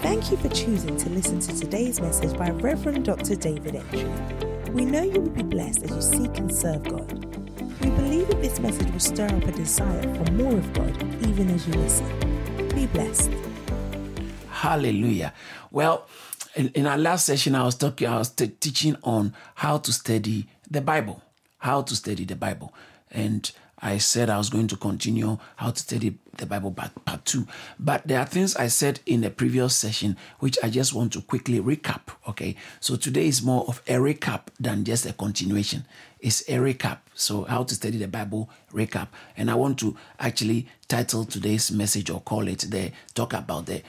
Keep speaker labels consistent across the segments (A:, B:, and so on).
A: Thank you for choosing to listen to today's message by Reverend Dr. David Entry. We know you will be blessed as you seek and serve God. We believe that this message will stir up a desire for more of God even as you listen. Be blessed.
B: Hallelujah. Well, in, in our last session, I was talking, I was t- teaching on how to study the Bible, how to study the Bible, and I said I was going to continue how to study the Bible part, part two. But there are things I said in the previous session which I just want to quickly recap. Okay. So today is more of a recap than just a continuation. It's a recap. So how to study the Bible recap. And I want to actually title today's message or call it the talk about the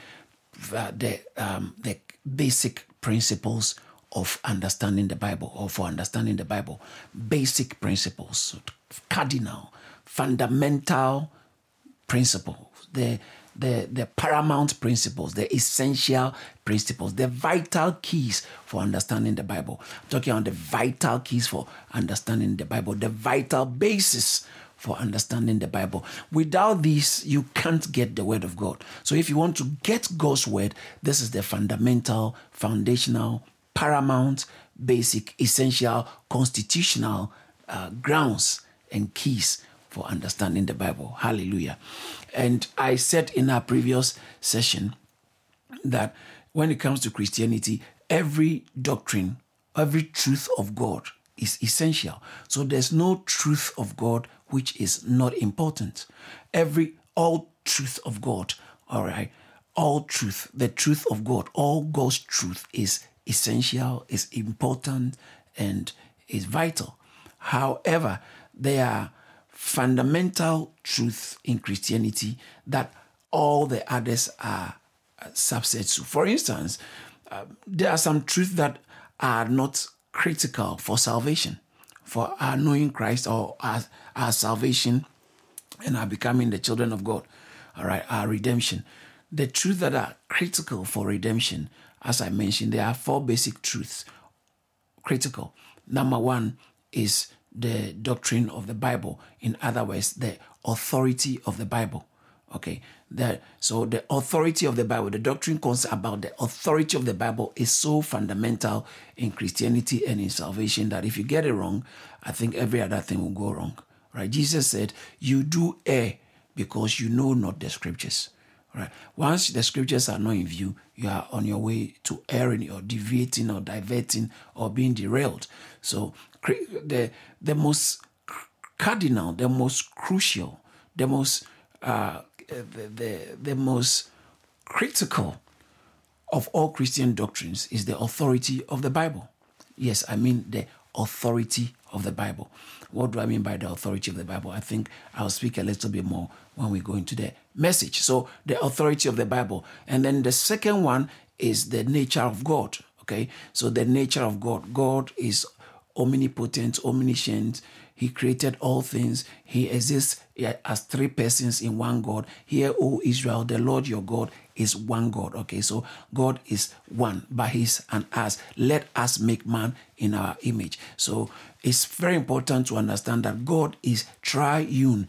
B: uh, the um, the basic principles of understanding the Bible or for understanding the Bible. Basic principles, cardinal fundamental principles, the, the, the paramount principles, the essential principles, the vital keys for understanding the Bible. I'm talking on the vital keys for understanding the Bible, the vital basis for understanding the Bible. Without these, you can't get the Word of God. So, if you want to get God's Word, this is the fundamental, foundational, paramount, basic, essential, constitutional uh, grounds and keys for understanding the Bible. Hallelujah. And I said in our previous session that when it comes to Christianity, every doctrine, every truth of God is essential. So there's no truth of God which is not important. Every all truth of God, all right, all truth, the truth of God, all God's truth is essential, is important, and is vital. However, there are fundamental truth in Christianity that all the others are subsets to. For instance, uh, there are some truths that are not critical for salvation, for our knowing Christ or our, our salvation and our becoming the children of God, all right, our redemption. The truths that are critical for redemption, as I mentioned, there are four basic truths critical. Number one is the doctrine of the Bible. In other words, the authority of the Bible. Okay, that so the authority of the Bible, the doctrine concept about the authority of the Bible is so fundamental in Christianity and in salvation that if you get it wrong, I think every other thing will go wrong. Right? Jesus said, "You do err because you know not the scriptures." Right? Once the scriptures are not in view, you are on your way to erring or deviating or diverting or being derailed. So the the most cardinal, the most crucial, the most uh, the, the the most critical of all Christian doctrines is the authority of the Bible. Yes, I mean the authority of the Bible. What do I mean by the authority of the Bible? I think I'll speak a little bit more when we go into the message. So, the authority of the Bible. And then the second one is the nature of God. Okay, so the nature of God. God is omnipotent, omniscient. He created all things. He exists as three persons in one God. Hear, O Israel, the Lord your God is one God. Okay, so God is one, but He's and us. Let us make man in our image. So it's very important to understand that God is triune,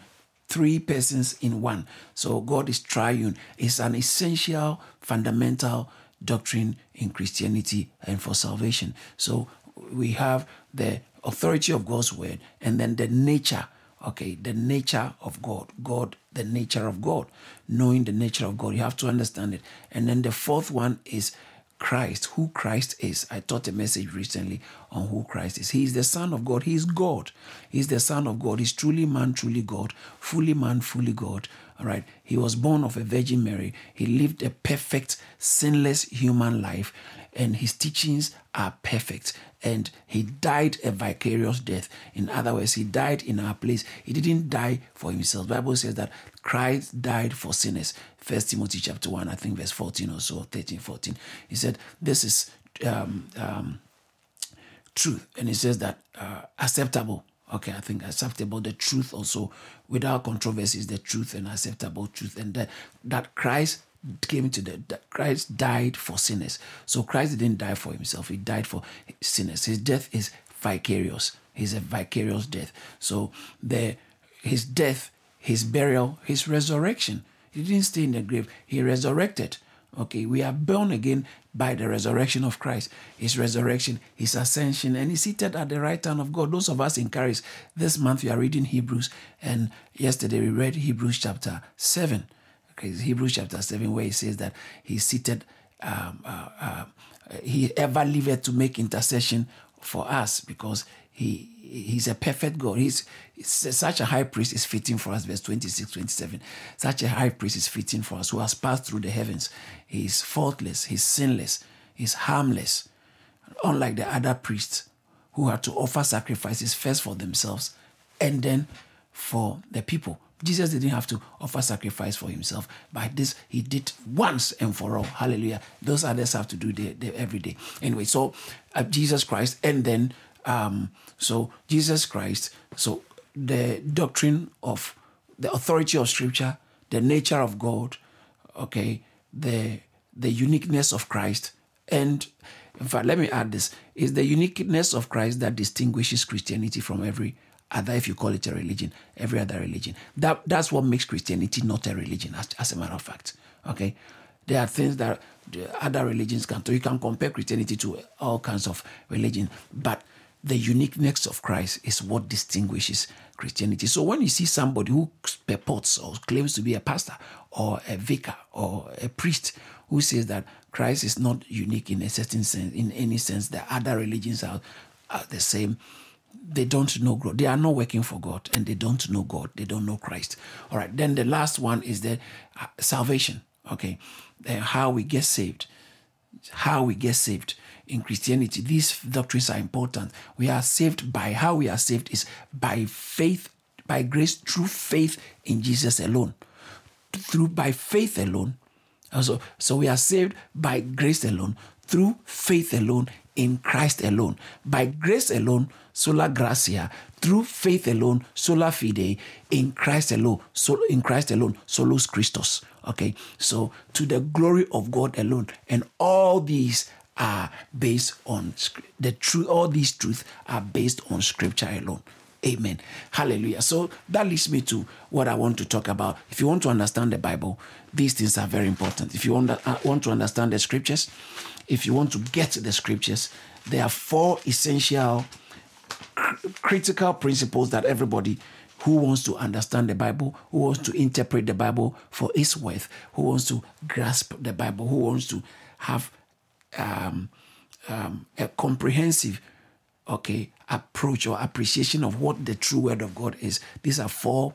B: three persons in one. So God is triune. It's an essential, fundamental doctrine in Christianity and for salvation. So we have the authority of God's word and then the nature okay the nature of god god the nature of god knowing the nature of god you have to understand it. And then the fourth one is christ who christ is. I taught a message recently on who christ is. He is the son of god. He is god. He's the son of god. He's truly man truly god fully man fully god all right? He was born of a virgin mary. He lived a perfect sinless human life and his teachings are perfect. And he died a vicarious death. In other words he died in our place. He didn't die for himself. The bible says that christ died for sinners. First timothy chapter 1 i think verse 14 or so 13 14 he said this is um, um, truth. And he says that uh, acceptable okay i think acceptable the truth also without controversy is the truth and acceptable truth and that, that christ came to the that Christ died for sinners. So Christ didn't die for himself, he died for sinners. His death is vicarious. He's a vicarious death. So the his death, his burial, his resurrection. He didn't stay in the grave. He resurrected. Okay, we are born again by the resurrection of Christ, His resurrection, His ascension, and He's seated at the right hand of God. Those of us in Christ, this month we are reading Hebrews, and yesterday we read Hebrews chapter 7. Okay, Hebrews chapter 7, where He says that He's seated, um, uh, uh, He ever liveth to make intercession for us because He He's a perfect God. He's, he's, such a high priest is fitting for us. Verse 26, 27. Such a high priest is fitting for us who has passed through the heavens. He is faultless, he's sinless, he's harmless. Unlike the other priests who had to offer sacrifices first for themselves and then for the people. Jesus didn't have to offer sacrifice for himself. By this, he did once and for all. Hallelujah. Those others have to do it every day. Anyway, so uh, Jesus Christ, and then um, so Jesus Christ, so the doctrine of the authority of Scripture, the nature of God, okay, the the uniqueness of Christ, and in fact, let me add this: is the uniqueness of Christ that distinguishes Christianity from every other, if you call it a religion, every other religion. That that's what makes Christianity not a religion, as, as a matter of fact. Okay, there are things that other religions can do. You can compare Christianity to all kinds of religion, but the uniqueness of Christ is what distinguishes Christianity. So when you see somebody who purports or claims to be a pastor or a vicar or a priest who says that Christ is not unique in a certain sense, in any sense, that other religions are, are the same, they don't know God. They are not working for God and they don't know God. They don't know Christ. All right. Then the last one is the uh, salvation. Okay. how we get saved. How we get saved in Christianity, these doctrines are important. We are saved by how we are saved is by faith, by grace through faith in Jesus alone. Through by faith alone. Also, so we are saved by grace alone, through faith alone, in Christ alone. By grace alone, sola gratia, through faith alone, sola fide, in Christ alone, so in Christ alone, solus Christus. Okay, so to the glory of God alone, and all these are based on the truth. All these truths are based on scripture alone. Amen. Hallelujah. So that leads me to what I want to talk about. If you want to understand the Bible, these things are very important. If you want to, uh, want to understand the scriptures, if you want to get the scriptures, there are four essential critical principles that everybody who wants to understand the Bible, who wants to interpret the Bible for its worth, who wants to grasp the Bible, who wants to have um, um, a comprehensive okay approach or appreciation of what the true word of God is. These are four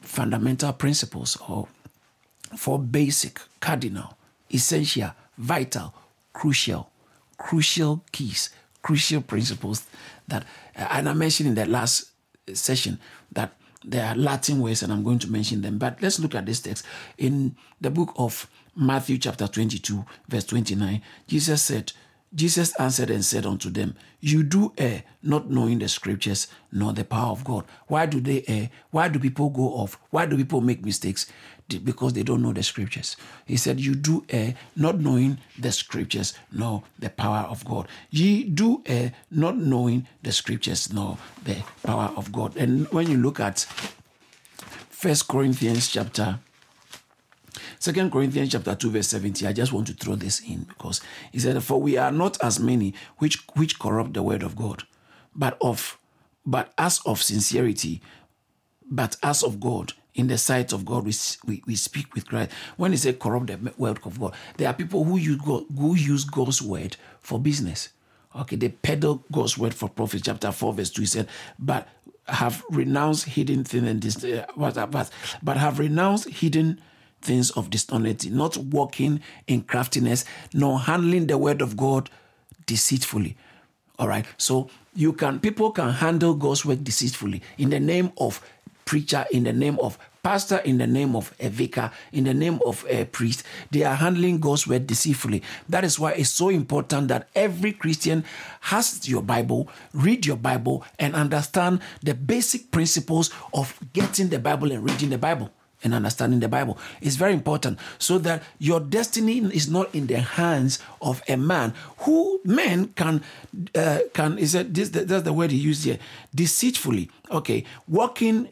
B: fundamental principles or four basic, cardinal, essential, vital, crucial, crucial keys, crucial principles that, uh, and I mentioned in the last session that there are Latin words, and I'm going to mention them. But let's look at this text in the book of Matthew chapter 22, verse 29, Jesus said, Jesus answered and said unto them, You do err, not knowing the scriptures nor the power of God. Why do they err? Why do people go off? Why do people make mistakes? Because they don't know the scriptures. He said, You do err, not knowing the scriptures nor the power of God. Ye do err, not knowing the scriptures nor the power of God. And when you look at First Corinthians chapter Second Corinthians chapter 2, verse 70. I just want to throw this in because he said, For we are not as many which which corrupt the word of God, but of but as of sincerity, but as of God, in the sight of God, we, we, we speak with Christ. When he said corrupt the word of God, there are people who use, God, who use God's word for business. Okay, they peddle God's word for profit. Chapter 4, verse 2, he said, But have renounced hidden things and this, uh, but, but have renounced hidden things of dishonesty, not walking in craftiness, nor handling the word of God deceitfully. All right. So you can people can handle God's work deceitfully in the name of preacher, in the name of pastor, in the name of a vicar, in the name of a priest. They are handling God's word deceitfully. That is why it's so important that every Christian has your Bible, read your Bible, and understand the basic principles of getting the Bible and reading the Bible and understanding the Bible. is very important so that your destiny is not in the hands of a man who men can uh, can is that this that's the word he used here deceitfully. Okay, walking.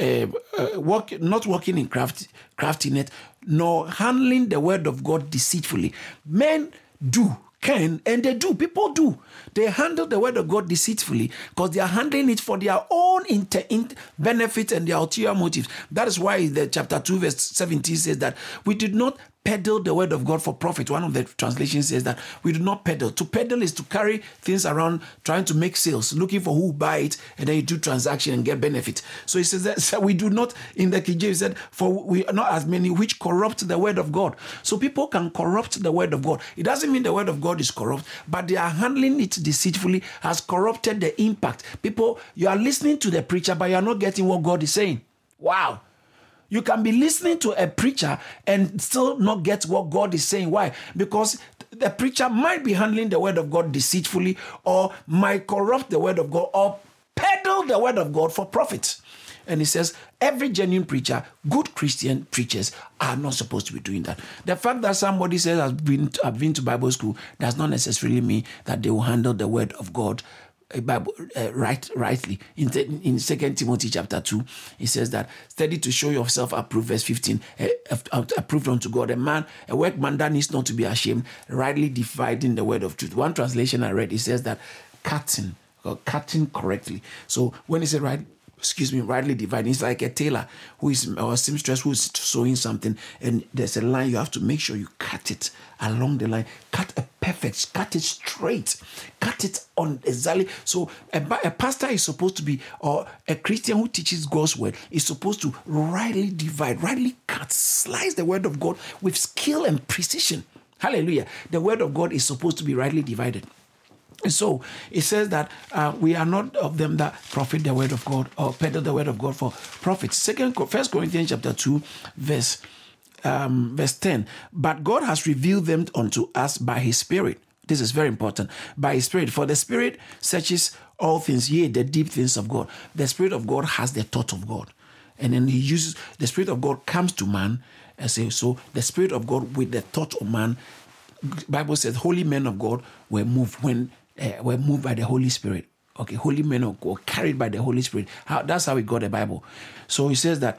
B: Uh, uh, work, not working in craft, craftiness, nor handling the word of God deceitfully. Men do can and they do. People do. They handle the word of god deceitfully because they are handling it for their own inter- in- benefit and their ulterior motives. That is why the chapter 2 verse 17 says that we did not peddle the word of God for profit. One of the translations says that we do not peddle. To peddle is to carry things around trying to make sales, looking for who buy it, and then you do transaction and get benefit. So he says that so we do not, in the King James said, for we are not as many which corrupt the word of God. So people can corrupt the word of God. It doesn't mean the word of God is corrupt, but they are handling it deceitfully has corrupted the impact. People, you are listening to the preacher, but you are not getting what God is saying. Wow. You can be listening to a preacher and still not get what God is saying. Why? Because the preacher might be handling the word of God deceitfully or might corrupt the word of God or peddle the word of God for profit. And he says, every genuine preacher, good Christian preachers are not supposed to be doing that. The fact that somebody says I've been, I've been to Bible school does not necessarily mean that they will handle the word of God Bible uh, right rightly in in Second Timothy chapter two, he says that study to show yourself approved. Verse fifteen, uh, approved unto God, a man, a workman that needs not to be ashamed, rightly dividing the word of truth. One translation I read, it says that cutting or cutting correctly. So when he said right excuse me, rightly dividing. It's like a tailor who is or seamstress who is sewing something, and there's a line you have to make sure you cut it along the line. Cut a perfect, cut it straight, cut it on exactly. So a, a pastor is supposed to be, or a Christian who teaches God's word is supposed to rightly divide, rightly cut, slice the word of God with skill and precision. Hallelujah. The word of God is supposed to be rightly divided. And so it says that uh, we are not of them that profit the word of God or peddle the word of God for profit. Second, First Corinthians chapter two, verse um, verse ten. But God has revealed them unto us by His Spirit. This is very important. By His Spirit, for the Spirit searches all things, yea, the deep things of God. The Spirit of God has the thought of God, and then He uses the Spirit of God comes to man and say, so the Spirit of God with the thought of man. Bible says, holy men of God were moved when uh, were moved by the Holy Spirit. Okay, holy men of God carried by the Holy Spirit. How, that's how we got the Bible. So he says that.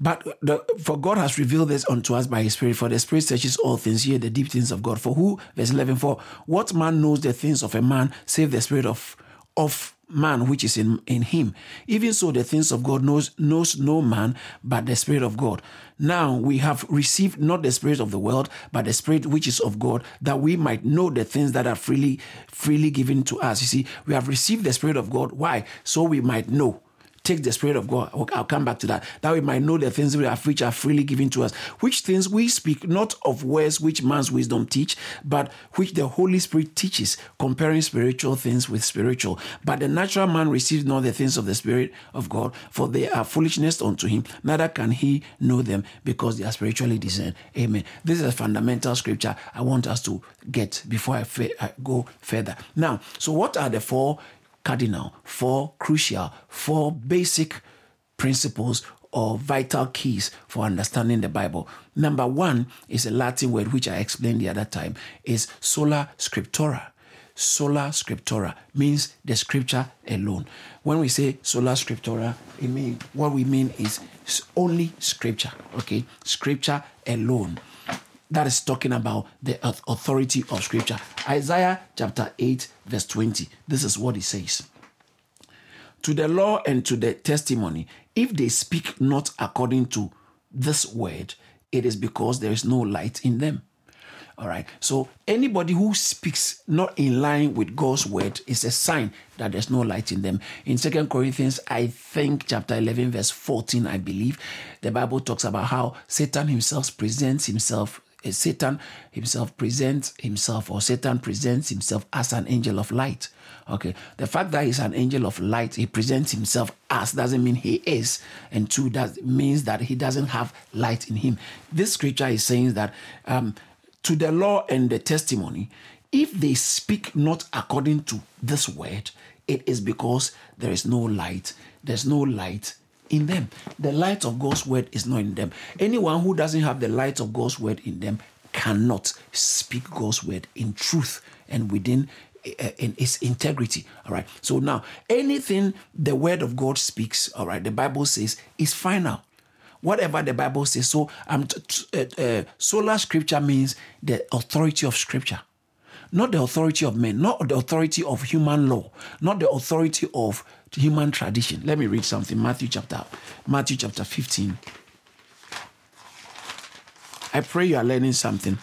B: But the, for God has revealed this unto us by His Spirit. For the Spirit searches all things, here the deep things of God. For who, verse eleven, for what man knows the things of a man, save the Spirit of of man which is in, in him. Even so, the things of God knows knows no man but the Spirit of God. Now we have received not the spirit of the world, but the Spirit which is of God, that we might know the things that are freely freely given to us. You see, we have received the Spirit of God. Why? So we might know take the Spirit of God. I'll come back to that. That we might know the things which are freely given to us. Which things we speak not of words which man's wisdom teach, but which the Holy Spirit teaches, comparing spiritual things with spiritual. But the natural man receives not the things of the Spirit of God, for they are foolishness unto him. Neither can he know them because they are spiritually discerned. Amen. This is a fundamental scripture I want us to get before I, fa- I go further. Now, so what are the four cardinal, four crucial, four basic principles or vital keys for understanding the Bible. Number one is a Latin word which I explained the other time, is sola scriptura. Sola scriptura means the scripture alone. When we say sola scriptura, it mean what we mean is only scripture. Okay, scripture alone that is talking about the authority of scripture. Isaiah chapter 8, verse 20. This is what he says To the law and to the testimony, if they speak not according to this word, it is because there is no light in them. All right. So anybody who speaks not in line with God's word is a sign that there's no light in them. In Second Corinthians, I think chapter 11, verse 14, I believe, the Bible talks about how Satan himself presents himself Satan himself presents himself, or Satan presents himself as an angel of light. Okay, the fact that he's an angel of light, he presents himself as doesn't mean he is, and two, that means that he doesn't have light in him. This scripture is saying that um, to the law and the testimony, if they speak not according to this word, it is because there is no light. There's no light in them. The light of God's word is not in them. Anyone who doesn't have the light of God's word in them cannot speak God's word in truth and within uh, in its integrity. All right. So now, anything the word of God speaks, all right, the Bible says is final. whatever the Bible says. So, um, t- uh, uh, sola scripture means the authority of scripture, not the authority of men, not the authority of human law, not the authority of human tradition. Let me read something. Matthew chapter, Matthew chapter 15. I pray you are learning something.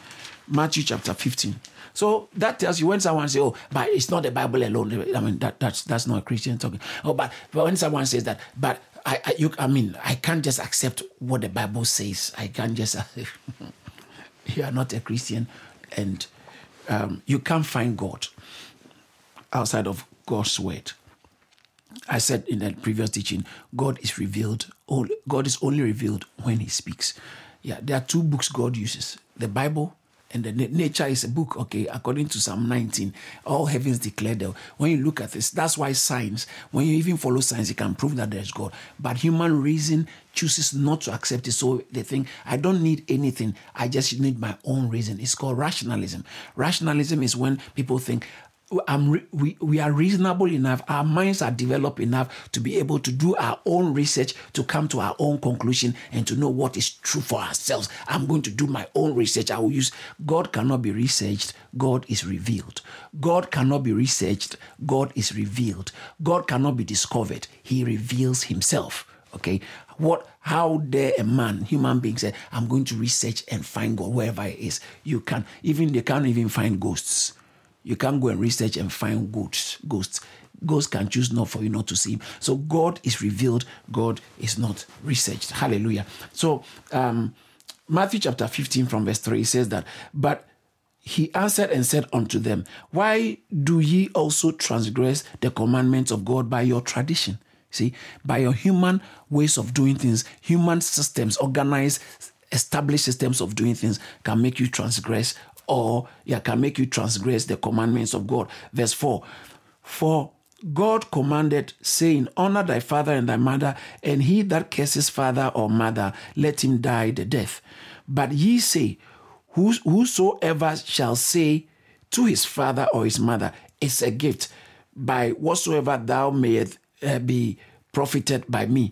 B: Matthew chapter 15. So that tells you when someone says, "Oh, but it's not the Bible alone." I mean, that that's that's not a Christian talking. Oh, but but when someone says that, but I, I you, I mean, I can't just accept what the Bible says. I can't just. you are not a Christian, and um, you can't find God outside of God's word. I said in that previous teaching, God is revealed. God is only revealed when He speaks. Yeah, there are two books God uses: the Bible and the nature is a book okay according to psalm 19 all heavens declare that when you look at this that's why science when you even follow science you can prove that there's god but human reason chooses not to accept it so they think i don't need anything i just need my own reason it's called rationalism rationalism is when people think re- we, we are reasonable enough, our minds are developed enough to be able to do our own research, to come to our own conclusion, and to know what is true for ourselves. I'm going to do my own research. I will use God cannot be researched, God is revealed. God cannot be researched, God is revealed. God cannot be discovered, He reveals Himself. Okay, what how dare a man human being say i'm going to research and find god wherever it is you can even they can't even find ghosts you can't go and research and find ghosts. Ghosts. Ghosts can choose not for you not to see him. So God is revealed. God is not researched. Hallelujah. So um, Matthew chapter 15 from verse 3 says that, but he answered and said unto them, Why do ye also transgress the commandments of God by your tradition? See, by your human ways of doing things, human systems, organized, established systems of doing things can make you transgress or yeah, can make you transgress the commandments of God. Verse 4 For God commanded, saying, Honor thy father and thy mother, and he that curses father or mother, let him die the death. But ye say, Whosoever shall say to his father or his mother, It's a gift, by whatsoever thou mayest uh, be profited by me,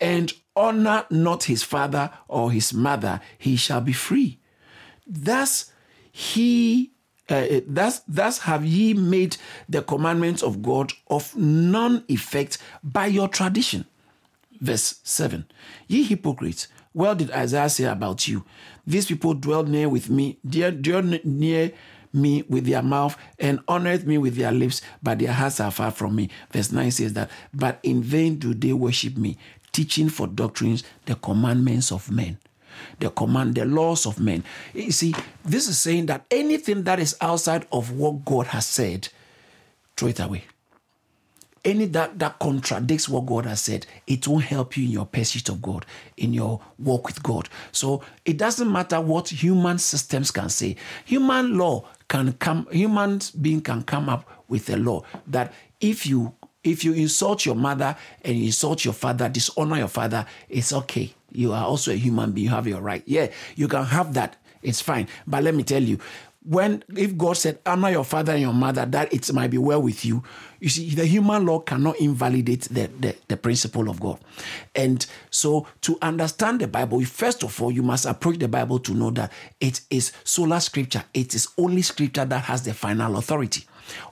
B: and honor not his father or his mother, he shall be free. Thus he uh, thus, thus have ye made the commandments of God of none effect by your tradition. Verse 7 Ye hypocrites, well did Isaiah say about you, These people dwell near with me, dear, dear near me with their mouth and honoreth me with their lips, but their hearts are far from me. Verse 9 says that, But in vain do they worship me, teaching for doctrines the commandments of men the command, the laws of men. You see, this is saying that anything that is outside of what God has said, throw it away. Any that that contradicts what God has said, it won't help you in your pursuit of God, in your walk with God. So it doesn't matter what human systems can say. Human law can come, human being can come up with a law that if you if you insult your mother and you insult your father, dishonor your father, it's okay. You are also a human being. You have your right. Yeah, you can have that. It's fine. But let me tell you, when if God said honor your father and your mother, that it might be well with you. You see, the human law cannot invalidate the, the, the principle of God. And so to understand the Bible, first of all, you must approach the Bible to know that it is sola scripture. It is only scripture that has the final authority.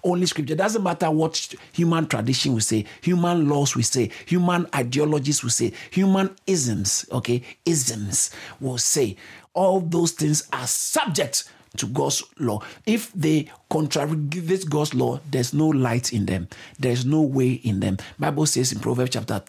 B: Only scripture. Doesn't matter what human tradition will say, human laws will say, human ideologies will say, human isms, okay, isms will say. All those things are subject to God's law. If they contradict this God's law, there's no light in them. There's no way in them. Bible says in Proverbs chapter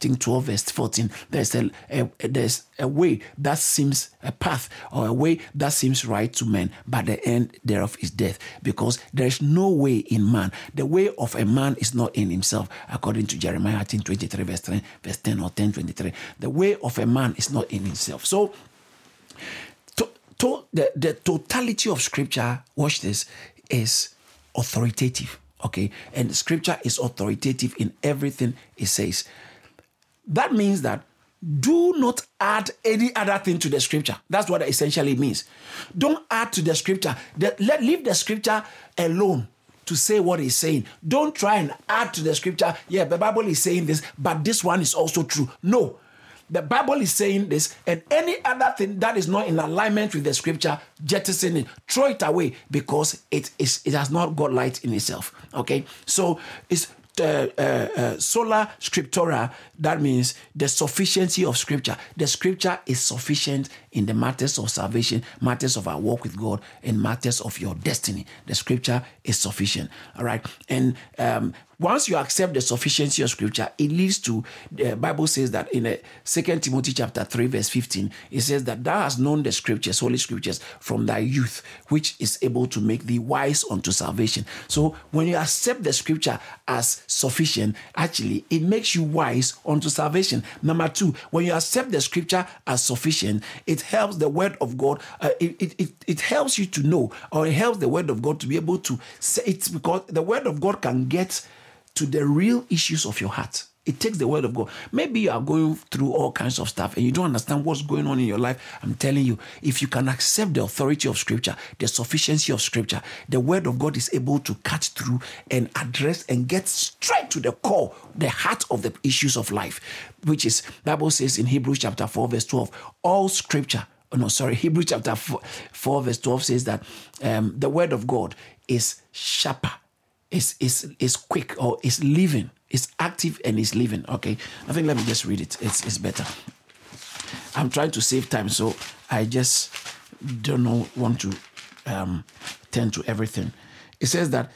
B: 12, verse 14, there's a, a, there's a way that seems a path or a way that seems right to men, but the end thereof is death. Because there's no way in man. The way of a man is not in himself, according to Jeremiah 10, 23, verse 10, verse 10 or 10, 23. The way of a man is not in himself. So to, the, the totality of scripture, watch this, is authoritative. Okay. And scripture is authoritative in everything it says. That means that do not add any other thing to the scripture. That's what it essentially means. Don't add to the scripture. The, let leave the scripture alone to say what he's saying. Don't try and add to the scripture. Yeah, the Bible is saying this, but this one is also true. No, the Bible is saying this, and any other thing that is not in alignment with the scripture, jettison it, throw it away because it is it has not got light in itself. Okay, so it's uh, uh, uh, sola scriptura, that means the sufficiency of scripture. The scripture is sufficient in the matters of salvation, matters of our walk with God, and matters of your destiny. The scripture is sufficient. All right. And um, once you accept the sufficiency of scripture, it leads to the Bible says that in Second Timothy chapter 3, verse 15, it says that thou hast known the scriptures, holy scriptures, from thy youth, which is able to make thee wise unto salvation. So when you accept the scripture as sufficient, actually it makes you wise unto salvation. Number two, when you accept the scripture as sufficient, it helps the word of God, uh, it, it, it, helps you to know, or it helps the word of God to be able to say it because the word of God can get to the real issues of your heart. It takes the word of God. Maybe you are going through all kinds of stuff and you don't understand what's going on in your life. I'm telling you, if you can accept the authority of Scripture, the sufficiency of Scripture, the word of God is able to cut through and address and get straight to the core, the heart of the issues of life, which is Bible says in Hebrews chapter 4, verse 12, all Scripture oh no, sorry, Hebrews chapter 4, 4 verse 12 says that um, the word of God is sharper is is is quick or is living, is active and is living. Okay, I think let me just read it. It's it's better. I'm trying to save time, so I just don't know want to um, tend to everything. It says that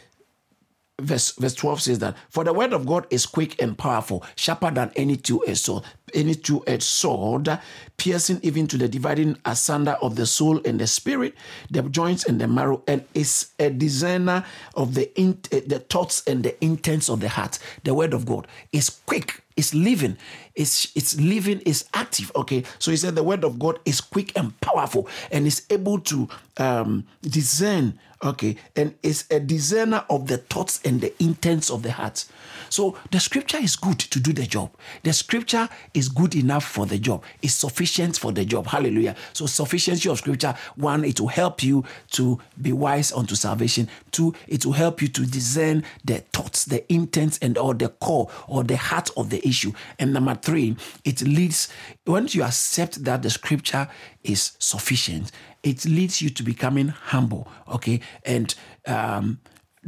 B: verse, verse 12 says that for the word of God is quick and powerful, sharper than any two-edged sword, any two-edged sword, piercing even to the dividing asunder of the soul and the spirit, the joints and the marrow, and is a discerner of the in, eh, the thoughts and the intents of the heart. The word of God is quick, is living, it's it's living, is active. Okay, so he said the word of God is quick and powerful, and is able to um, discern Okay, and is a discerner of the thoughts and the intents of the heart. So the scripture is good to do the job. The scripture is good enough for the job. It's sufficient for the job. Hallelujah. So sufficiency of scripture, one, it will help you to be wise unto salvation. Two, it will help you to discern the thoughts, the intents, and or the core or the heart of the issue. And number three, it leads once you accept that the scripture is sufficient, it leads you to becoming humble. Okay, and um,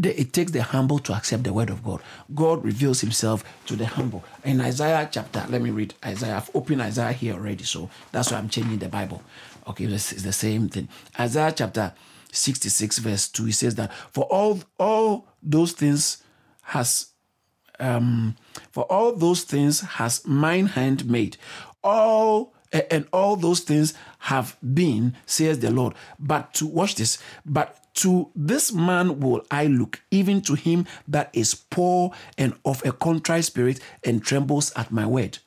B: it takes the humble to accept the word of God. God reveals himself to the humble. In Isaiah chapter, let me read Isaiah. I've opened Isaiah here already, so that's why I'm changing the Bible. Okay, this is the same thing. Isaiah chapter 66, verse 2, he says that for all all those things has um for all those things has mine hand made. All and all those things have been, says the Lord. But to watch this, but to this man will I look, even to him that is poor and of a contrite spirit and trembles at my word.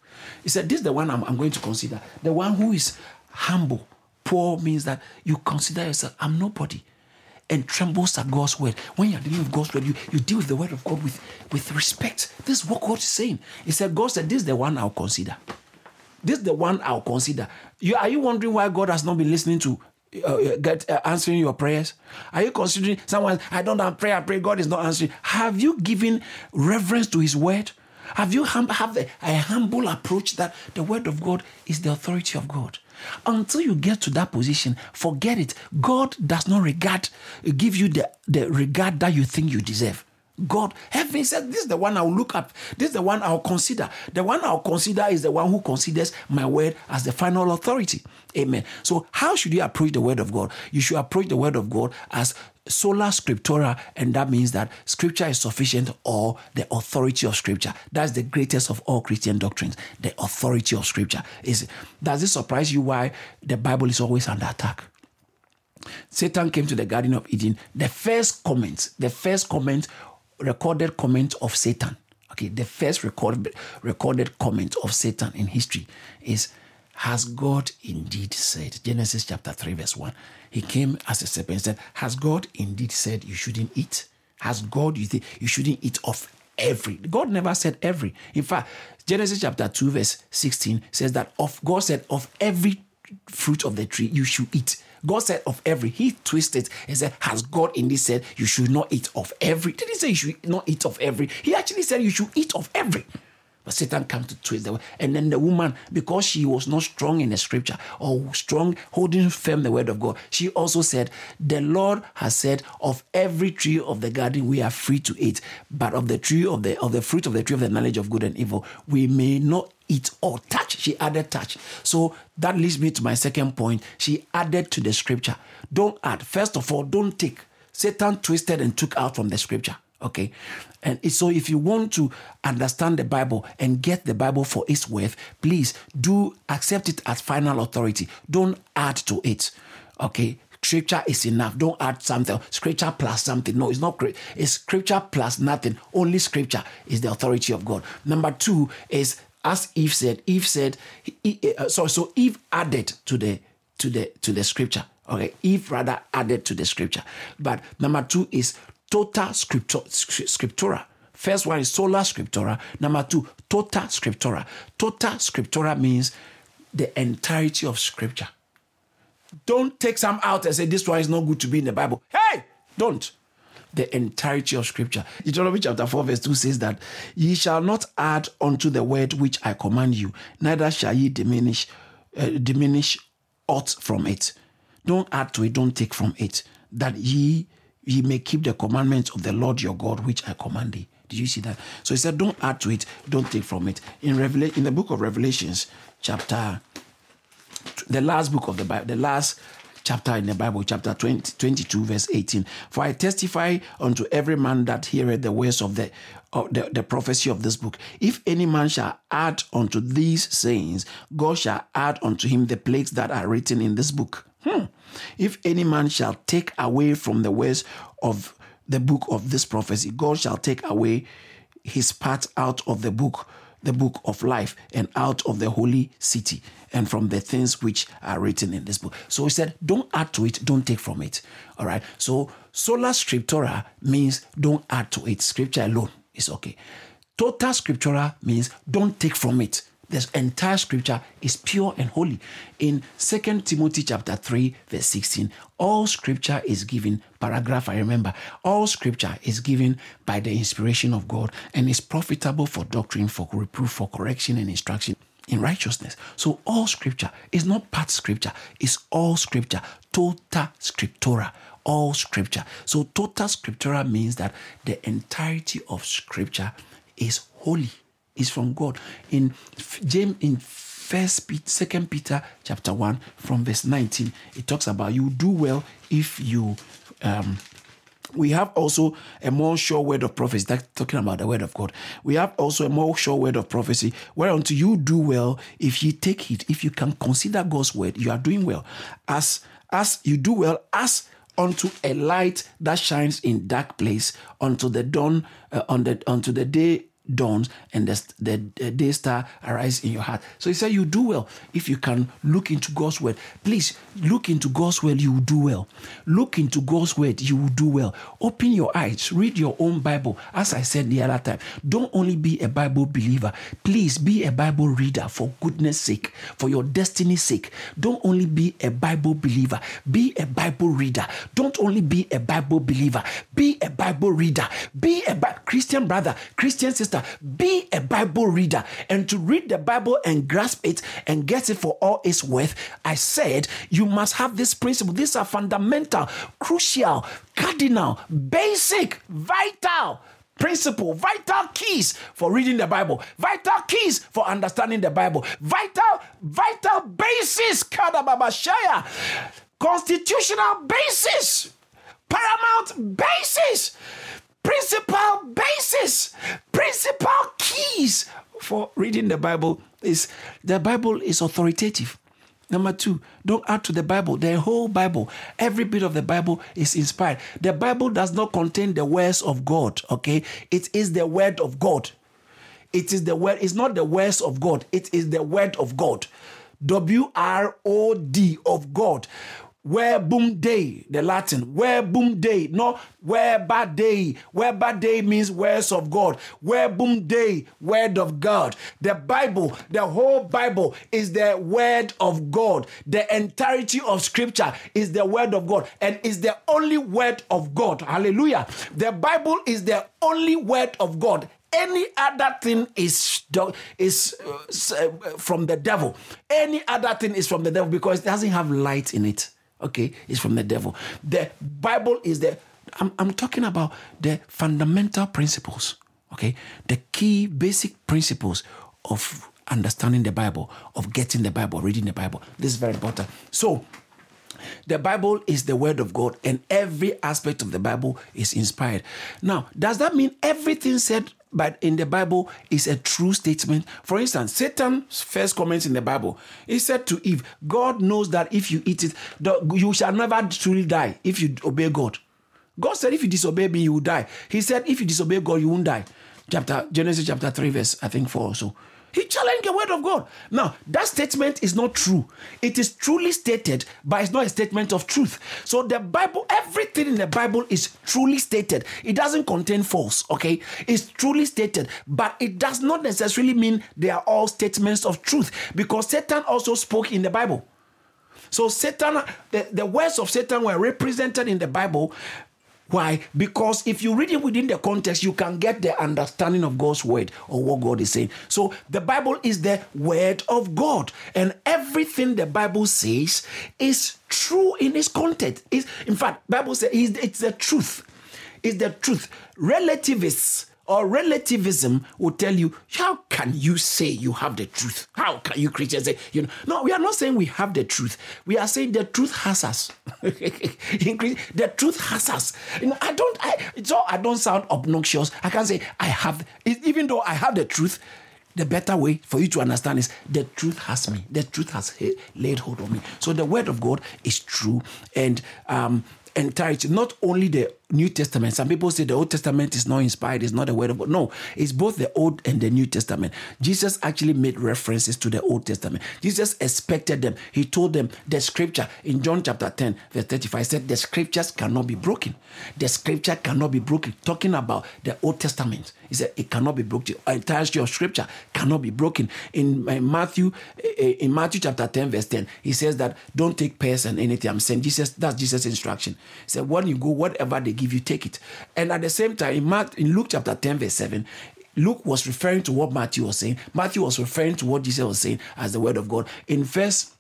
B: He said, This is the one I'm, I'm going to consider. The one who is humble. Poor means that you consider yourself, I'm nobody and trembles at God's word. When you're dealing with God's word, you, you deal with the word of God with, with respect. This is what God is saying. He said, God said, This is the one I'll consider. This is the one I'll consider. You, are you wondering why God has not been listening to uh, uh, get uh, answering your prayers? Are you considering someone? I don't have prayer. I pray. God is not answering. Have you given reverence to His word? Have you hum- have a, a humble approach that the word of God is the authority of God? Until you get to that position, forget it. God does not regard, give you the, the regard that you think you deserve. God, heaven said, This is the one I'll look at. This is the one I'll consider. The one I'll consider is the one who considers my word as the final authority. Amen. So, how should you approach the word of God? You should approach the word of God as sola scriptura, and that means that scripture is sufficient or the authority of scripture. That's the greatest of all Christian doctrines. The authority of scripture. Is does it surprise you why the Bible is always under attack? Satan came to the Garden of Eden. The first comment, the first comment recorded comment of Satan. Okay, the first recorded recorded comment of Satan in history is has God indeed said? Genesis chapter 3, verse 1. He came as a serpent and said, Has God indeed said you shouldn't eat? Has God you think you shouldn't eat of every? God never said every. In fact, Genesis chapter 2, verse 16 says that of God said, Of every fruit of the tree you should eat. God said of every. He twisted and said, Has God indeed said you should not eat of every? Did he say you should not eat of every? He actually said you should eat of every. But Satan comes to twist the word. And then the woman, because she was not strong in the scripture or strong, holding firm the word of God, she also said, The Lord has said, Of every tree of the garden we are free to eat, but of the tree of the of the fruit of the tree of the knowledge of good and evil, we may not eat or touch. She added touch. So that leads me to my second point. She added to the scripture. Don't add. First of all, don't take. Satan twisted and took out from the scripture. Okay. And so if you want to understand the Bible and get the Bible for its worth, please do accept it as final authority. Don't add to it. Okay. Scripture is enough. Don't add something. Scripture plus something. No, it's not. It's scripture plus nothing. Only scripture is the authority of God. Number two is as Eve said. Eve said, uh, so so Eve added to the to the to the scripture. Okay, Eve rather added to the scripture. But number two is tota scriptura. First one is sola scriptura. Number two, tota scriptura. Tota scriptura means the entirety of scripture. Don't take some out and say this one is not good to be in the Bible. Hey, don't. The entirety of scripture. Deuteronomy chapter 4, verse 2 says that ye shall not add unto the word which I command you, neither shall ye diminish uh, diminish aught from it. Don't add to it, don't take from it, that ye ye may keep the commandments of the Lord your God, which I command thee. Did you see that? So he said, Don't add to it, don't take from it. In Revela- in the book of Revelations, chapter the last book of the Bible, the last chapter in the Bible, chapter 20, 22, verse 18. For I testify unto every man that heareth the words of the, of the, the prophecy of this book. If any man shall add unto these sayings, God shall add unto him the plagues that are written in this book. Hmm. If any man shall take away from the words of the book of this prophecy, God shall take away his part out of the book, the book of life, and out of the holy city, and from the things which are written in this book. So he said, Don't add to it, don't take from it. All right. So sola scriptura means don't add to it. Scripture alone is okay. Total scriptura means don't take from it This entire scripture is pure and holy. In 2 Timothy chapter 3, verse 16, all scripture is given, paragraph I remember, all scripture is given by the inspiration of God and is profitable for doctrine, for reproof, for correction and instruction in righteousness. So all scripture is not part scripture, it's all scripture, tota scriptura, all scripture. So total scriptural means that the entirety of scripture is holy is from God. In James, in First Peter, Second Peter, chapter one, from verse nineteen, it talks about you do well if you. Um, we have also a more sure word of prophecy. That's talking about the word of God. We have also a more sure word of prophecy, whereunto you do well if you take it. If you can consider God's word, you are doing well. As as you do well, as unto a light that shines in dark place, unto the dawn, uh, on the unto the day dawns and the, the, the, day star arise in your heart. So he said, You do well if you can look into God's word. Please look into God's word, you will do well. Look into God's word, you will do well. Open your eyes, read your own Bible. As I said the other time, don't only be a Bible believer, please be a Bible reader for goodness sake, for your destiny's sake. Don't only be a Bible believer, be a Bible reader. Don't only be a Bible believer, be a Bible reader. Be a Bi- Christian brother, Christian sister be a Bible reader and to read the Bible and grasp it and get it for all its worth. I said you must have this principle. These are fundamental, crucial, cardinal, basic, vital principle, vital keys for reading the Bible, vital keys for understanding the Bible, vital, vital basis, Kadababashaya, constitutional basis, paramount basis principal basis, principal keys for reading the Bible is the Bible is authoritative. Number two, don't add to the Bible. The whole Bible, every bit of the Bible is inspired. The Bible does not contain the words of God, okay? It is the word of God. It is the word, it's not the words of God, it is the word of God. W R O D of God verbum dei, the Latin, verbum dei, not verba dei. Verba dei means words of God. Verbum dei, word of God. The Bible, the whole Bible is the word of God. The entirety of scripture is the word of God and is the only word of God. Hallelujah. The Bible is the only word of God any other thing is is uh, from the devil. Any other thing is from the devil because it doesn't have light in it. Okay, it's from the devil. The Bible is the I'm, I'm talking about the fundamental principles. Okay, the key basic principles of understanding the Bible, of getting the Bible, reading the Bible. This is very important. So the Bible is the Word of God, and every aspect of the Bible is inspired. Now, does that mean everything said but in the Bible is a true statement. For instance, Satan's first comments in the Bible, he said to Eve, God knows that if you eat it, you shall never truly die if you obey God. God said, if you disobey me, you will die. He said, if you disobey God, you won't die. Chapter Genesis chapter 3, verse I think 4 or so. He challenged the word of God. Now, that statement is not true. It is truly stated, but it's not a statement of truth. So, the Bible, everything in the Bible is truly stated. It doesn't contain false, okay? It's truly stated, but it does not necessarily mean they are all statements of truth because Satan also spoke in the Bible. So, Satan, the, the words of Satan were represented in the Bible why? Because if you read it within the context, you can get the understanding of God's word or what God is saying. So the Bible is the word of God, and everything the Bible says is true in its context. Is in fact, Bible says it's the truth. It's the truth. Relativists or relativism will tell you, how can you say you have the truth? How can you Christians say, you know? No, we are not saying we have the truth. We are saying the truth has us. the truth has us. You know, I don't, I, so I don't sound obnoxious. I can say I have, even though I have the truth, the better way for you to understand is the truth has me. The truth has laid hold of me. So the word of God is true, and um, entirety, not only the New Testament. Some people say the Old Testament is not inspired, it's not the word of God. No, it's both the Old and the New Testament. Jesus actually made references to the Old Testament. Jesus expected them. He told them the scripture in John chapter 10, verse 35 said, The scriptures cannot be broken. The scripture cannot be broken. Talking about the Old Testament. He said it cannot be broken. The entirety of scripture cannot be broken. In, in Matthew, uh, uh, in Matthew chapter 10, verse 10, he says that don't take pairs and anything. I'm saying Jesus, that's Jesus' instruction. He said, when you go, whatever they give you, take it. And at the same time, in, Mark, in Luke chapter 10, verse 7, Luke was referring to what Matthew was saying. Matthew was referring to what Jesus was saying as the word of God. In first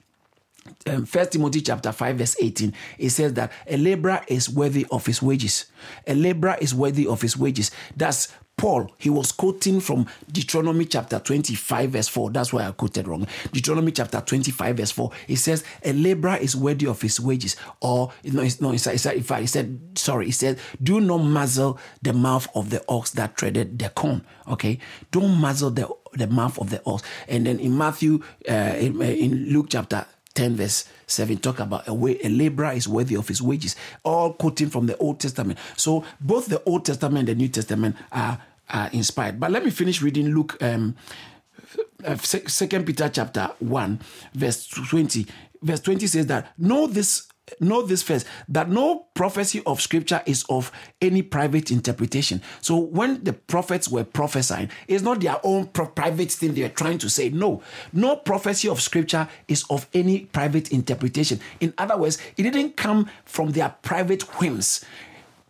B: um, First Timothy chapter 5, verse 18, it says that a laborer is worthy of his wages. A laborer is worthy of his wages. That's Paul, he was quoting from Deuteronomy chapter 25, verse 4. That's why I quoted wrong. Deuteronomy chapter 25, verse 4. It says, A laborer is worthy of his wages. Or, no, it's, no, it's, it's, if I said, sorry, he said, Do not muzzle the mouth of the ox that treaded the corn. Okay? Don't muzzle the, the mouth of the ox. And then in Matthew, uh, in, in Luke chapter 10 verse 7 talk about a way a laborer is worthy of his wages all quoting from the old testament so both the old testament and the new testament are are inspired. But let me finish reading Luke, um, uh, Second Peter chapter one, verse twenty. Verse twenty says that know this know this first that no prophecy of scripture is of any private interpretation. So when the prophets were prophesying, it's not their own private thing they're trying to say. No, no prophecy of scripture is of any private interpretation. In other words, it didn't come from their private whims.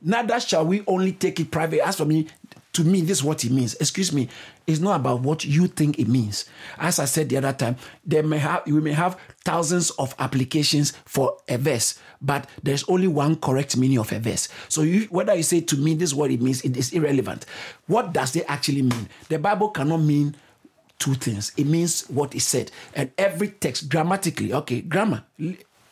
B: Neither shall we only take it private. As for me, to me, this is what it means. Excuse me, it's not about what you think it means. As I said the other time, there may have we may have thousands of applications for a verse, but there's only one correct meaning of a verse. So you, whether you say to me this is what it means, it is irrelevant. What does it actually mean? The Bible cannot mean two things. It means what is said, and every text grammatically, okay, grammar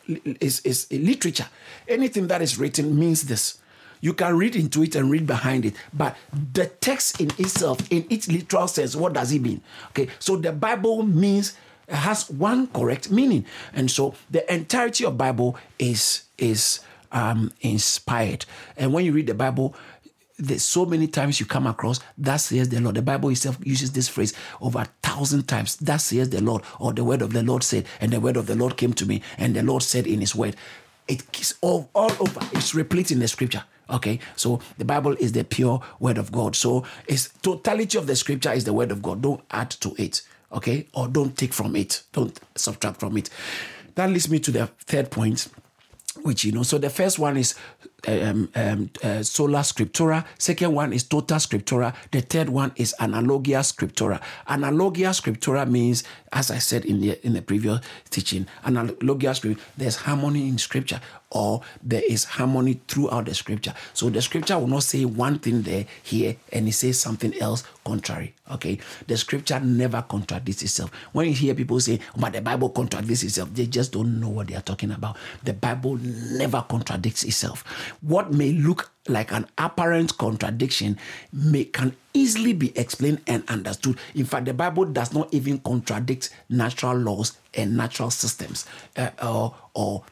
B: is is literature. Anything that is written means this. You can read into it and read behind it, but the text in itself, in its literal sense, what does it mean? Okay, so the Bible means has one correct meaning, and so the entirety of Bible is is um, inspired. And when you read the Bible, there's so many times you come across that says the Lord. The Bible itself uses this phrase over a thousand times. That says the Lord, or the word of the Lord said, and the word of the Lord came to me, and the Lord said in His word. It's all, all over. It's replete in the scripture. Okay, so the Bible is the pure word of God. So it's totality of the scripture is the word of God. Don't add to it. Okay, or don't take from it. Don't subtract from it. That leads me to the third point. which you know. So the first one is um, um, uh, sola scriptura. Second one is tota scriptura. The third one is analogia scriptura. Analogia scriptura means, as I said in the in the previous teaching, analogia scriptura. There's harmony in scripture, or there is harmony throughout the scripture. So the scripture will not say one thing there here and it says something else contrary. Okay, the scripture never contradicts itself. When you hear people say, "But the Bible contradicts itself," they just don't know what they are talking about. The Bible never contradicts itself what may look like an apparent contradiction may can easily be explained and understood. In fact, the Bible does not even contradict natural laws and natural systems uh, or, or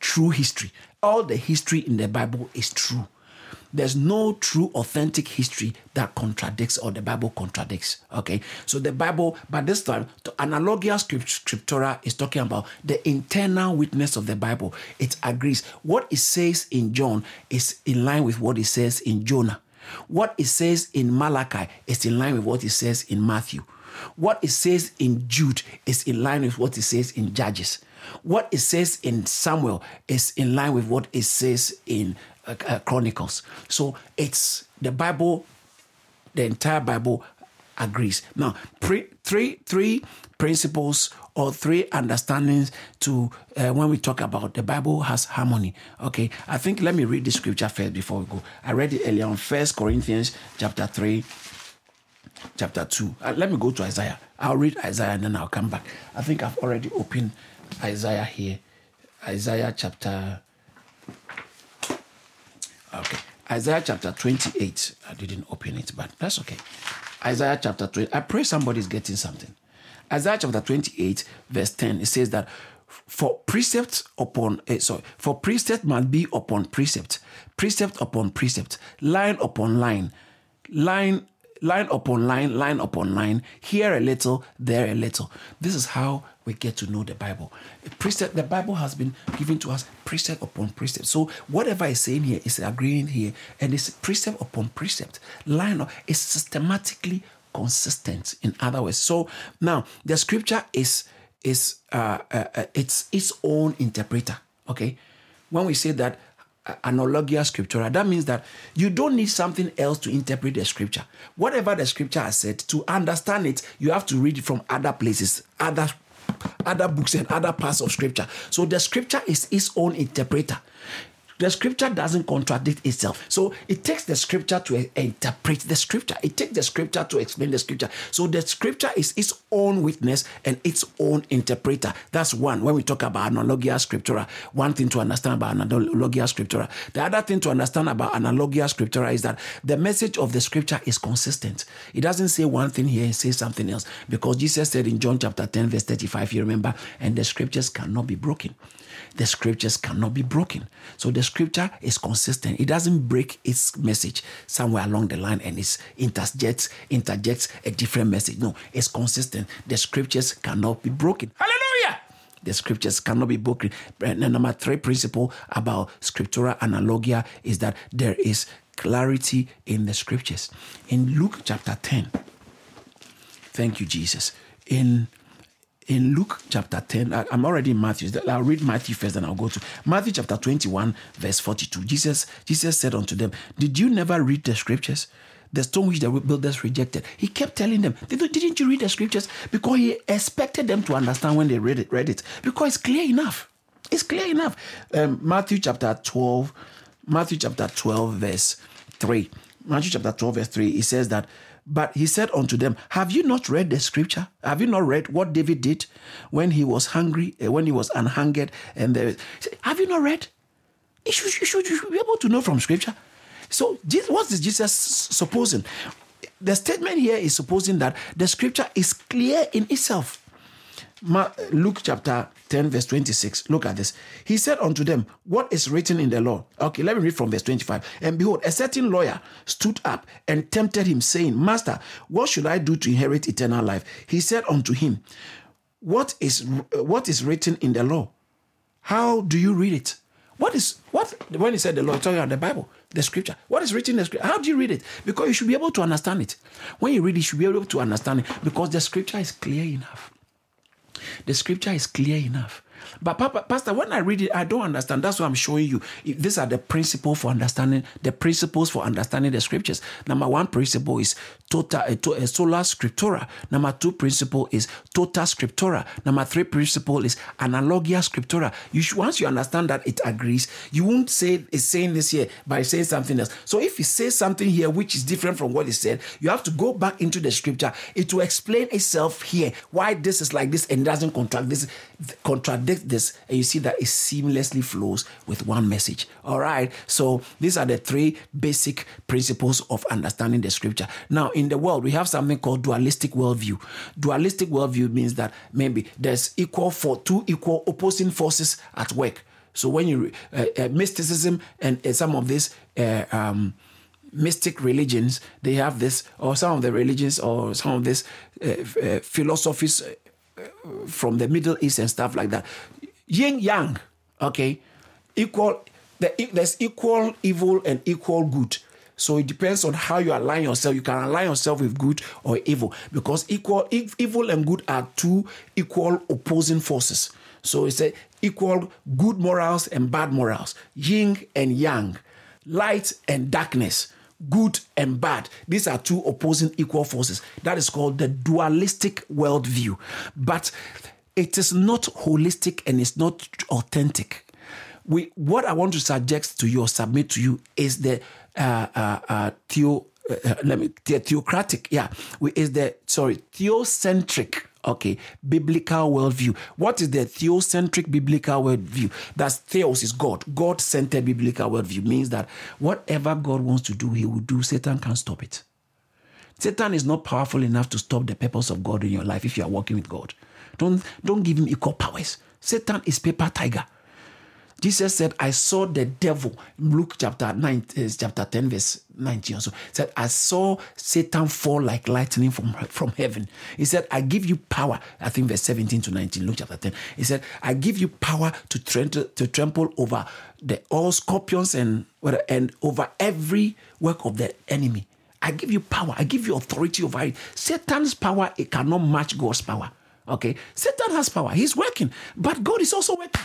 B: true history. All the history in the Bible is true. There's no true authentic history that contradicts or the Bible contradicts. Okay, so the Bible, by this time, the analogia scriptura is talking about the internal witness of the Bible. It agrees. What it says in John is in line with what it says in Jonah. What it says in Malachi is in line with what it says in Matthew. What it says in Jude is in line with what it says in Judges. What it says in Samuel is in line with what it says in uh, uh, Chronicles. So it's the Bible, the entire Bible agrees. Now, pre, three three principles or three understandings to uh, when we talk about the Bible has harmony. Okay, I think let me read the scripture first before we go. I read it earlier on First Corinthians chapter three, chapter two. Uh, let me go to Isaiah. I'll read Isaiah and then I'll come back. I think I've already opened Isaiah here. Isaiah chapter Okay. Isaiah chapter 28. I didn't open it, but that's okay. Isaiah chapter 20. I pray somebody's getting something. Isaiah chapter 28, verse 10, it says that for precept upon uh, sorry, for precept must be upon precept, precept upon precept, line upon line, line line upon line, line upon line, here a little, there a little. This is how we get to know the Bible. Precept, the Bible has been given to us precept upon precept. So whatever is saying here is agreeing here, and it's precept upon precept. Line up is systematically consistent. In other words, so now the scripture is is uh, uh, uh it's its own interpreter. Okay, when we say that analogia scriptura. That means that you don't need something else to interpret the scripture. Whatever the scripture has said, to understand it, you have to read it from other places, other other books and other parts of scripture. So the scripture is its own interpreter. The scripture doesn't contradict itself. So it takes the scripture to interpret the scripture. It takes the scripture to explain the scripture. So the scripture is its own witness and its own interpreter. That's one. When we talk about analogia scriptura, one thing to understand about analogia scriptura. The other thing to understand about analogia scriptura is that the message of the scripture is consistent. It doesn't say one thing here and say something else. Because Jesus said in John chapter 10, verse 35, you remember, and the scriptures cannot be broken the scriptures cannot be broken. So the scripture is consistent. It doesn't break its message somewhere along the line and it interjects, interjects a different message. No, it's consistent. The scriptures cannot be broken. Hallelujah! The scriptures cannot be broken. And number three principle about scriptura analogia is that there is clarity in the scriptures. In Luke chapter 10, thank you, Jesus. In in Luke chapter 10, I, am already in Matthew. I'll read Matthew first, and I'll go to Matthew chapter 21, verse 42. Jesus, Jesus said unto them, Did you never read the scriptures? The stone which the builders rejected. He kept telling them, Didn't you read the scriptures? Because he expected them to understand when they read it, read it. Because it's clear enough. It's clear enough. Um, Matthew chapter 12, Matthew chapter 12, verse 3. Matthew chapter 12, verse 3, he says that but he said unto them, Have you not read the scripture? Have you not read what David did when he was hungry, eh, when he was unhungered? And there, have you not read? You should, you, should, you should be able to know from scripture. So, what is Jesus supposing? The statement here is supposing that the scripture is clear in itself. Luke chapter 10, verse 26. Look at this. He said unto them, What is written in the law? Okay, let me read from verse 25. And behold, a certain lawyer stood up and tempted him, saying, Master, what should I do to inherit eternal life? He said unto him, What is what is written in the law? How do you read it? What is what when he said the law, talking about the Bible, the scripture. What is written in the scripture? How do you read it? Because you should be able to understand it. When you read it, you should be able to understand it because the scripture is clear enough. The scripture is clear enough. But Papa, Pastor, when I read it, I don't understand. That's what I'm showing you. These are the principles for understanding the principles for understanding the scriptures. Number one principle is total uh, to, uh, sola scriptura. Number two principle is tota scriptura. Number three principle is analogia scriptura. You should, once you understand that it agrees, you won't say it's saying this here by saying something else. So if it says something here which is different from what it said, you have to go back into the scripture. It will explain itself here why this is like this and doesn't contract this contradict this and you see that it seamlessly flows with one message all right so these are the three basic principles of understanding the scripture now in the world we have something called dualistic worldview dualistic worldview means that maybe there's equal for two equal opposing forces at work so when you uh, uh, mysticism and uh, some of these uh, um, mystic religions they have this or some of the religions or some of these uh, uh, philosophies from the Middle East and stuff like that. Yin yang, okay, equal. There's equal evil and equal good. So it depends on how you align yourself. You can align yourself with good or evil because equal evil and good are two equal opposing forces. So it's a equal good morals and bad morals, yin and yang, light and darkness good and bad. These are two opposing equal forces. That is called the dualistic worldview. But it is not holistic and it's not authentic. We, what I want to suggest to you or submit to you is the uh, uh, uh, theo, uh, let me, the theocratic, yeah, we, is the, sorry, theocentric Okay, biblical worldview. What is the theocentric biblical worldview? That's theos is God. God centered biblical worldview means that whatever God wants to do, he will do. Satan can't stop it. Satan is not powerful enough to stop the purpose of God in your life if you are working with God. Don't, don't give him equal powers. Satan is paper tiger. Jesus said, I saw the devil. Luke chapter 9, uh, chapter 10, verse 19 also said, I saw Satan fall like lightning from, from heaven. He said, I give you power. I think verse 17 to 19, Luke chapter 10. He said, I give you power to, trample, to trample over the all scorpions and, and over every work of the enemy. I give you power. I give you authority over it. Satan's power, it cannot match God's power. Okay? Satan has power. He's working. But God is also working.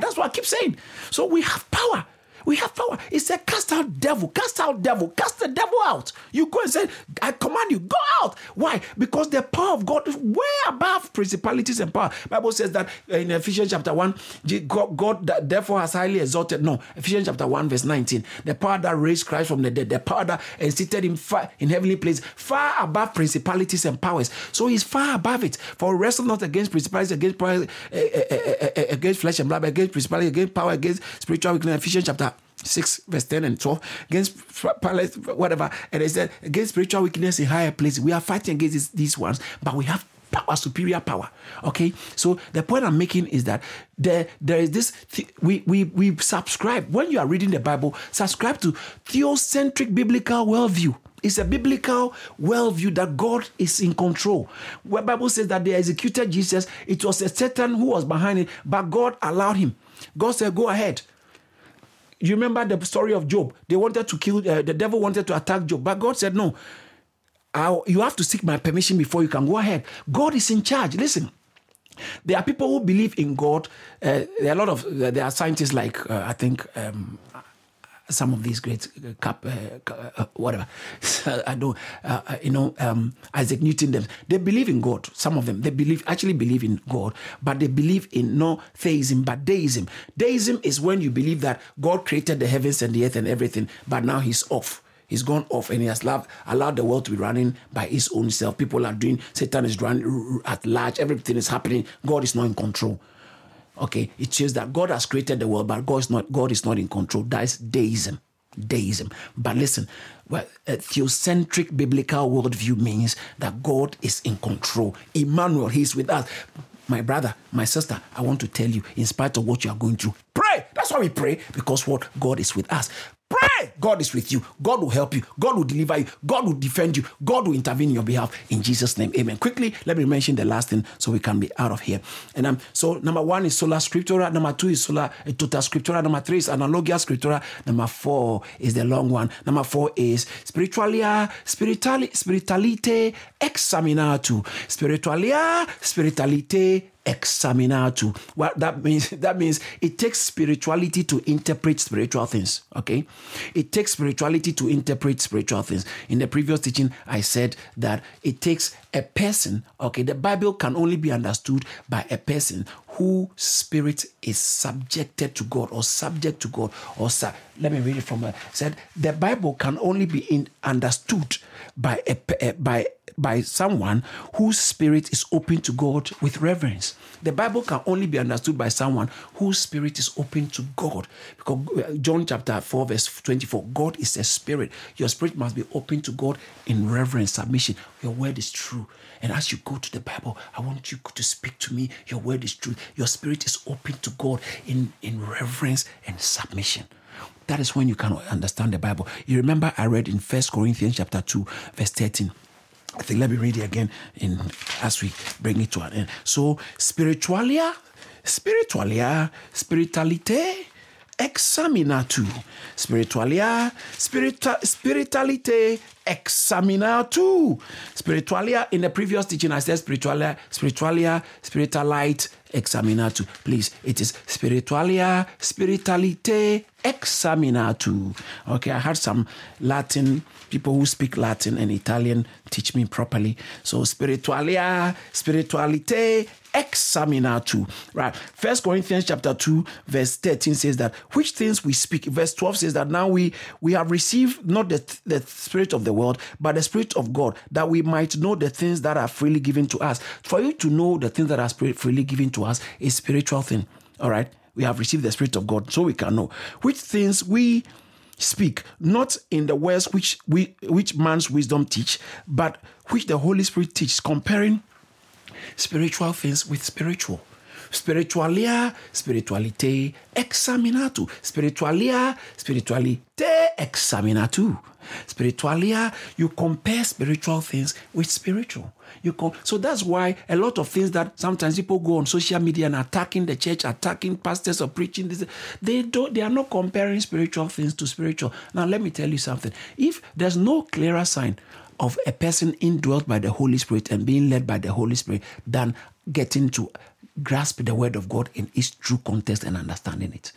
B: That's what I keep saying. So we have power. We have power. He said, Cast out devil, cast out devil, cast the devil out. You go and say, I command you, go out. Why? Because the power of God is way above principalities and power. Bible says that in Ephesians chapter 1, God, therefore has highly exalted. No, Ephesians chapter 1, verse 19. The power that raised Christ from the dead, the power that seated him in heavenly place, far above principalities and powers. So he's far above it. For wrestle not against principalities, against power, uh, uh, uh, against flesh and blood, against principalities, against power, against spiritual weakness. Ephesians chapter 6 verse 10 and 12 against palace whatever. And it said against spiritual weakness in higher places we are fighting against these ones but we have power superior power. Okay? So the point i'm making is that there there is this we we we subscribe. When you are reading the bible subscribe to theocentric biblical worldview. It's a biblical worldview that God is in control. Where Bible says that they executed Jesus, it was a Satan who was behind it, but God allowed him. God said, "Go ahead." You remember the story of Job? They wanted to kill, uh, the devil wanted to attack Job, but God said, No, I'll, you have to seek my permission before you can go ahead. God is in charge. Listen, there are people who believe in God. Uh, there are a lot of, uh, there are scientists like, uh, I think, um, some of these great cup, uh, uh, whatever. I uh, uh, you know, um, Isaac Newton. Them they believe in God. Some of them they believe actually believe in God, but they believe in no theism, but deism. Deism is when you believe that God created the heavens and the earth and everything, but now He's off. He's gone off and he has allowed, allowed the world to be running by his own self. People are doing, Satan is running at large, everything is happening. God is not in control. Okay, it shows that God has created the world, but God is not, God is not in control. That is deism. Deism. But listen, well, a theocentric biblical worldview means that God is in control. Emmanuel, He's with us. My brother, my sister, I want to tell you, in spite of what you are going through, pray. That's why we pray, because what? God is with us. Pray. God is with you. God will help you. God will deliver you. God will defend you. God will intervene in your behalf. In Jesus' name, Amen. Quickly, let me mention the last thing so we can be out of here. And um, so number one is sola scriptura. Number two is sola uh, tota scriptura. Number three is analogia scriptura. Number four is the long one. Number four is spiritualia spirituali, spiritualite examinatu. Spiritualia spiritualite examinatu. What that means, that means it takes spirituality to interpret spiritual things. Okay. It takes spirituality to interpret spiritual things. In the previous teaching, I said that it takes a person, okay, the Bible can only be understood by a person whose spirit is subjected to God or subject to God or su- let me read it from a said the Bible can only be in, understood by a, a eh, by by someone whose spirit is open to God with reverence. The Bible can only be understood by someone whose spirit is open to God. Because uh, John chapter 4, verse 24, God is a spirit. Your spirit must be open to God in reverence, submission. Your word is true. And as you go to the Bible, I want you to speak to me. Your word is true. Your spirit is open to God in, in reverence and submission. That is when you can understand the Bible. You remember I read in First Corinthians chapter 2, verse 13. I think let me read it again in as we bring it to an end. So spiritualia, spiritualia, spiritualite, examinatu. Spiritualia, spirita, spiritualite, examinatu. Spiritualia, in the previous teaching, I said spiritualia, spiritualia, spiritualite, examinatu. Please, it is spiritualia, spiritualite, examinatu. Okay, I had some Latin people who speak Latin and Italian teach me properly. So spiritualia, spiritualite, examinatu. Right. First Corinthians chapter 2, verse 13 says that which things we speak. Verse 12 says that now we we have received not the, the spirit of the world, but the spirit of God, that we might know the things that are freely given to us. For you to know the things that are freely given to us is spiritual thing. All right. We have received the spirit of God, so we can know which things we speak not in the words which we which man's wisdom teach but which the holy spirit teaches comparing spiritual things with spiritual spiritualia spiritualite examinatu. Spiritualia spiritualite examinatu. Spiritualia you compare spiritual things with spiritual. You com- so that's why a lot of things that sometimes people go on social media and attacking the church attacking pastors or preaching this they don't they are not comparing spiritual things to spiritual. Now let me tell you something. If there's no clearer sign of a person indwelt by the Holy Spirit and being led by the Holy Spirit than getting to grasp the word of God in its true context and understanding it.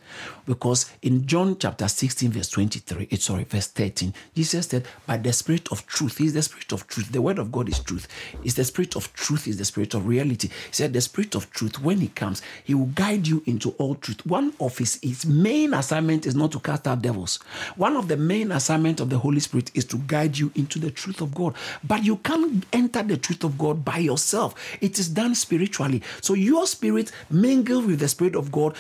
B: Because in John chapter 16, verse 23, it's sorry, verse 13, Jesus said, By the spirit of truth, is the spirit of truth. The word of God is truth. Is the spirit of truth, is the spirit of reality. He said, The spirit of truth, when He comes, He will guide you into all truth. One of His, his main assignment is not to cast out devils. One of the main assignment of the Holy Spirit is to guide you into the truth of God. But you can't enter the truth of God by yourself. It is done spiritually. So your spirit mingled with the spirit of God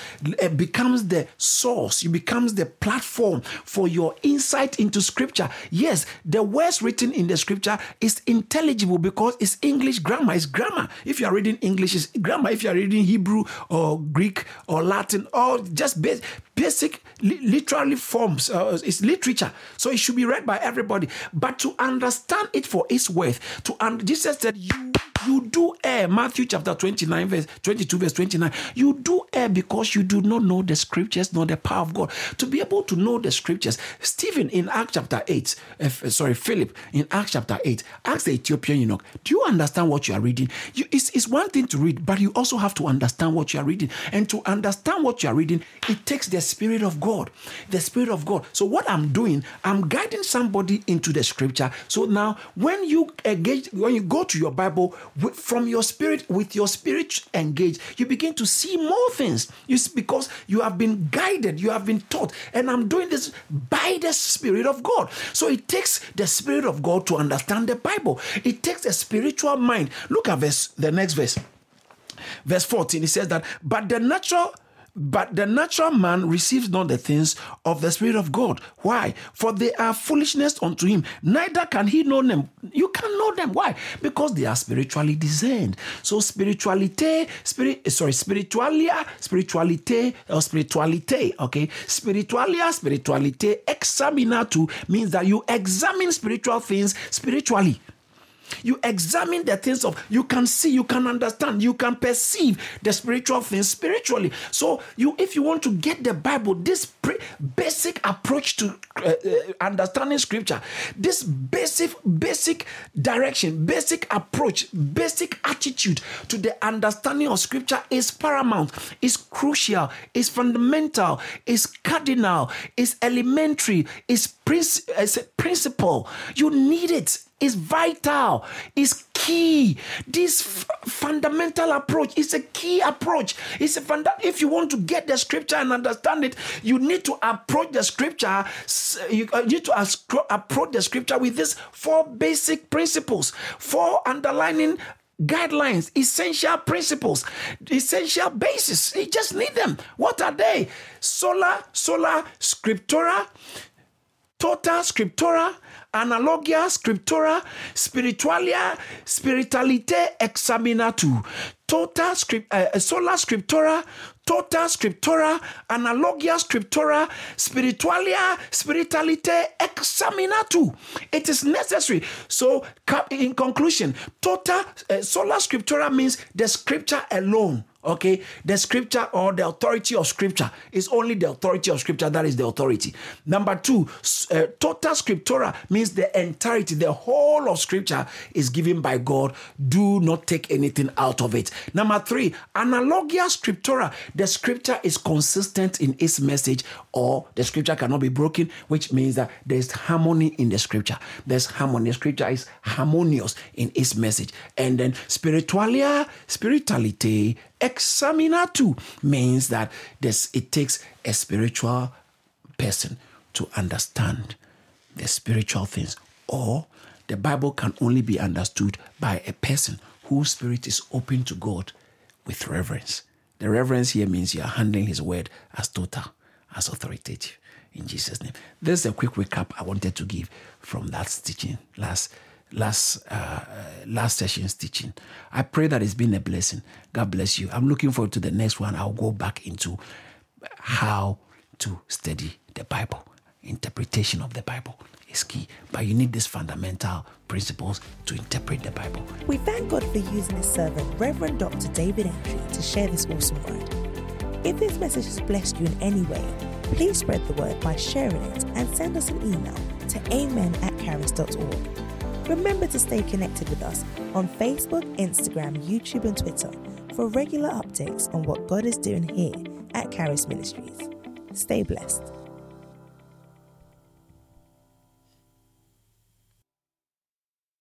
B: becomes the source, it becomes the platform for your insight into scripture. Yes, the words written in the scripture is intelligible because it's English grammar, it's grammar. If you are reading English, it's grammar. If you are reading Hebrew or Greek or Latin or just basic, basic literally forms, uh, it's literature. So it should be read by everybody. But to understand it for its worth, to un- Jesus said, You you do err. Matthew chapter 29, verse 22, verse 29. You do err because you do not know the scriptures nor the power of God. To be able to know the scriptures, Stephen in Acts chapter 8, uh, sorry, Philip in Acts chapter 8, asked the Ethiopian eunuch, Do you understand what you are reading? You, it's, it's one thing to read, but you also have to understand what you are reading. And to understand what you are reading, it takes the Spirit of God. The Spirit of God. So, what I'm doing, I'm guiding somebody into the scripture. So now, when you engage, when you go to your Bible, from your spirit, with your spirit engaged, you begin to see more things. It's because you have been guided, you have been taught, and I'm doing this by the Spirit of God. So it takes the Spirit of God to understand the Bible. It takes a spiritual mind. Look at verse, the next verse. Verse 14, it says that, but the natural but the natural man receives not the things of the Spirit of God. Why? For they are foolishness unto him. Neither can he know them. You can know them. Why? Because they are spiritually discerned. So spirituality, spirit, eh, sorry, spiritualia, spirituality, or spirituality, okay? Spiritualia, spirituality, examinatu means that you examine spiritual things spiritually. You examine the things of, you can see, you can understand, you can perceive the spiritual things spiritually. So, you, if you want to get the Bible, this pre- basic approach to uh, uh, understanding scripture, this basic, basic direction, basic approach, basic attitude to the understanding of scripture is paramount, is crucial, is fundamental, is cardinal, is elementary, is, is principle. You need it is vital, is key. This f- fundamental approach is a key approach. It's a funda- if you want to get the scripture and understand it, you need to approach the scripture. Uh, you need to approach the scripture with these four basic principles, four underlining guidelines, essential principles, essential basis. You just need them. What are they? Sola, sola, scriptura, tota scriptura, analogia scriptura, spiritualia, spiritualite examinatu, tota script, uh, sola scriptura, tota scriptura, analogia scriptura, spiritualia, spiritualite examinatu. It is necessary. So, in conclusion, tota uh, sola scriptura means the scripture alone Okay, the scripture or the authority of scripture is only the authority of scripture that is the authority. Number two, uh, total scriptura means the entirety, the whole of scripture is given by God. Do not take anything out of it. Number three, analogia scriptura, the scripture is consistent in its message or the scripture cannot be broken, which means that there's harmony in the scripture. There's harmony. Scripture is harmonious in its message. And then spiritualia, spirituality, Examinatu means that this, it takes a spiritual person to understand the spiritual things, or the Bible can only be understood by a person whose spirit is open to God with reverence. The reverence here means you are handling His word as total, as authoritative. In Jesus' name. This is a quick recap I wanted to give from that teaching last last uh, last session's teaching. I pray that it's been a blessing. God bless you. I'm looking forward to the next one. I'll go back into how to study the Bible. Interpretation of the Bible is key, but you need these fundamental principles to interpret the Bible.
A: We thank God for using His servant, Reverend Dr. David Entry, to share this awesome word. If this message has blessed you in any way, please spread the word by sharing it and send us an email to amen at caris.org. Remember to stay connected with us on Facebook, Instagram, YouTube, and Twitter for regular updates on what God is doing here at Caris Ministries. Stay blessed.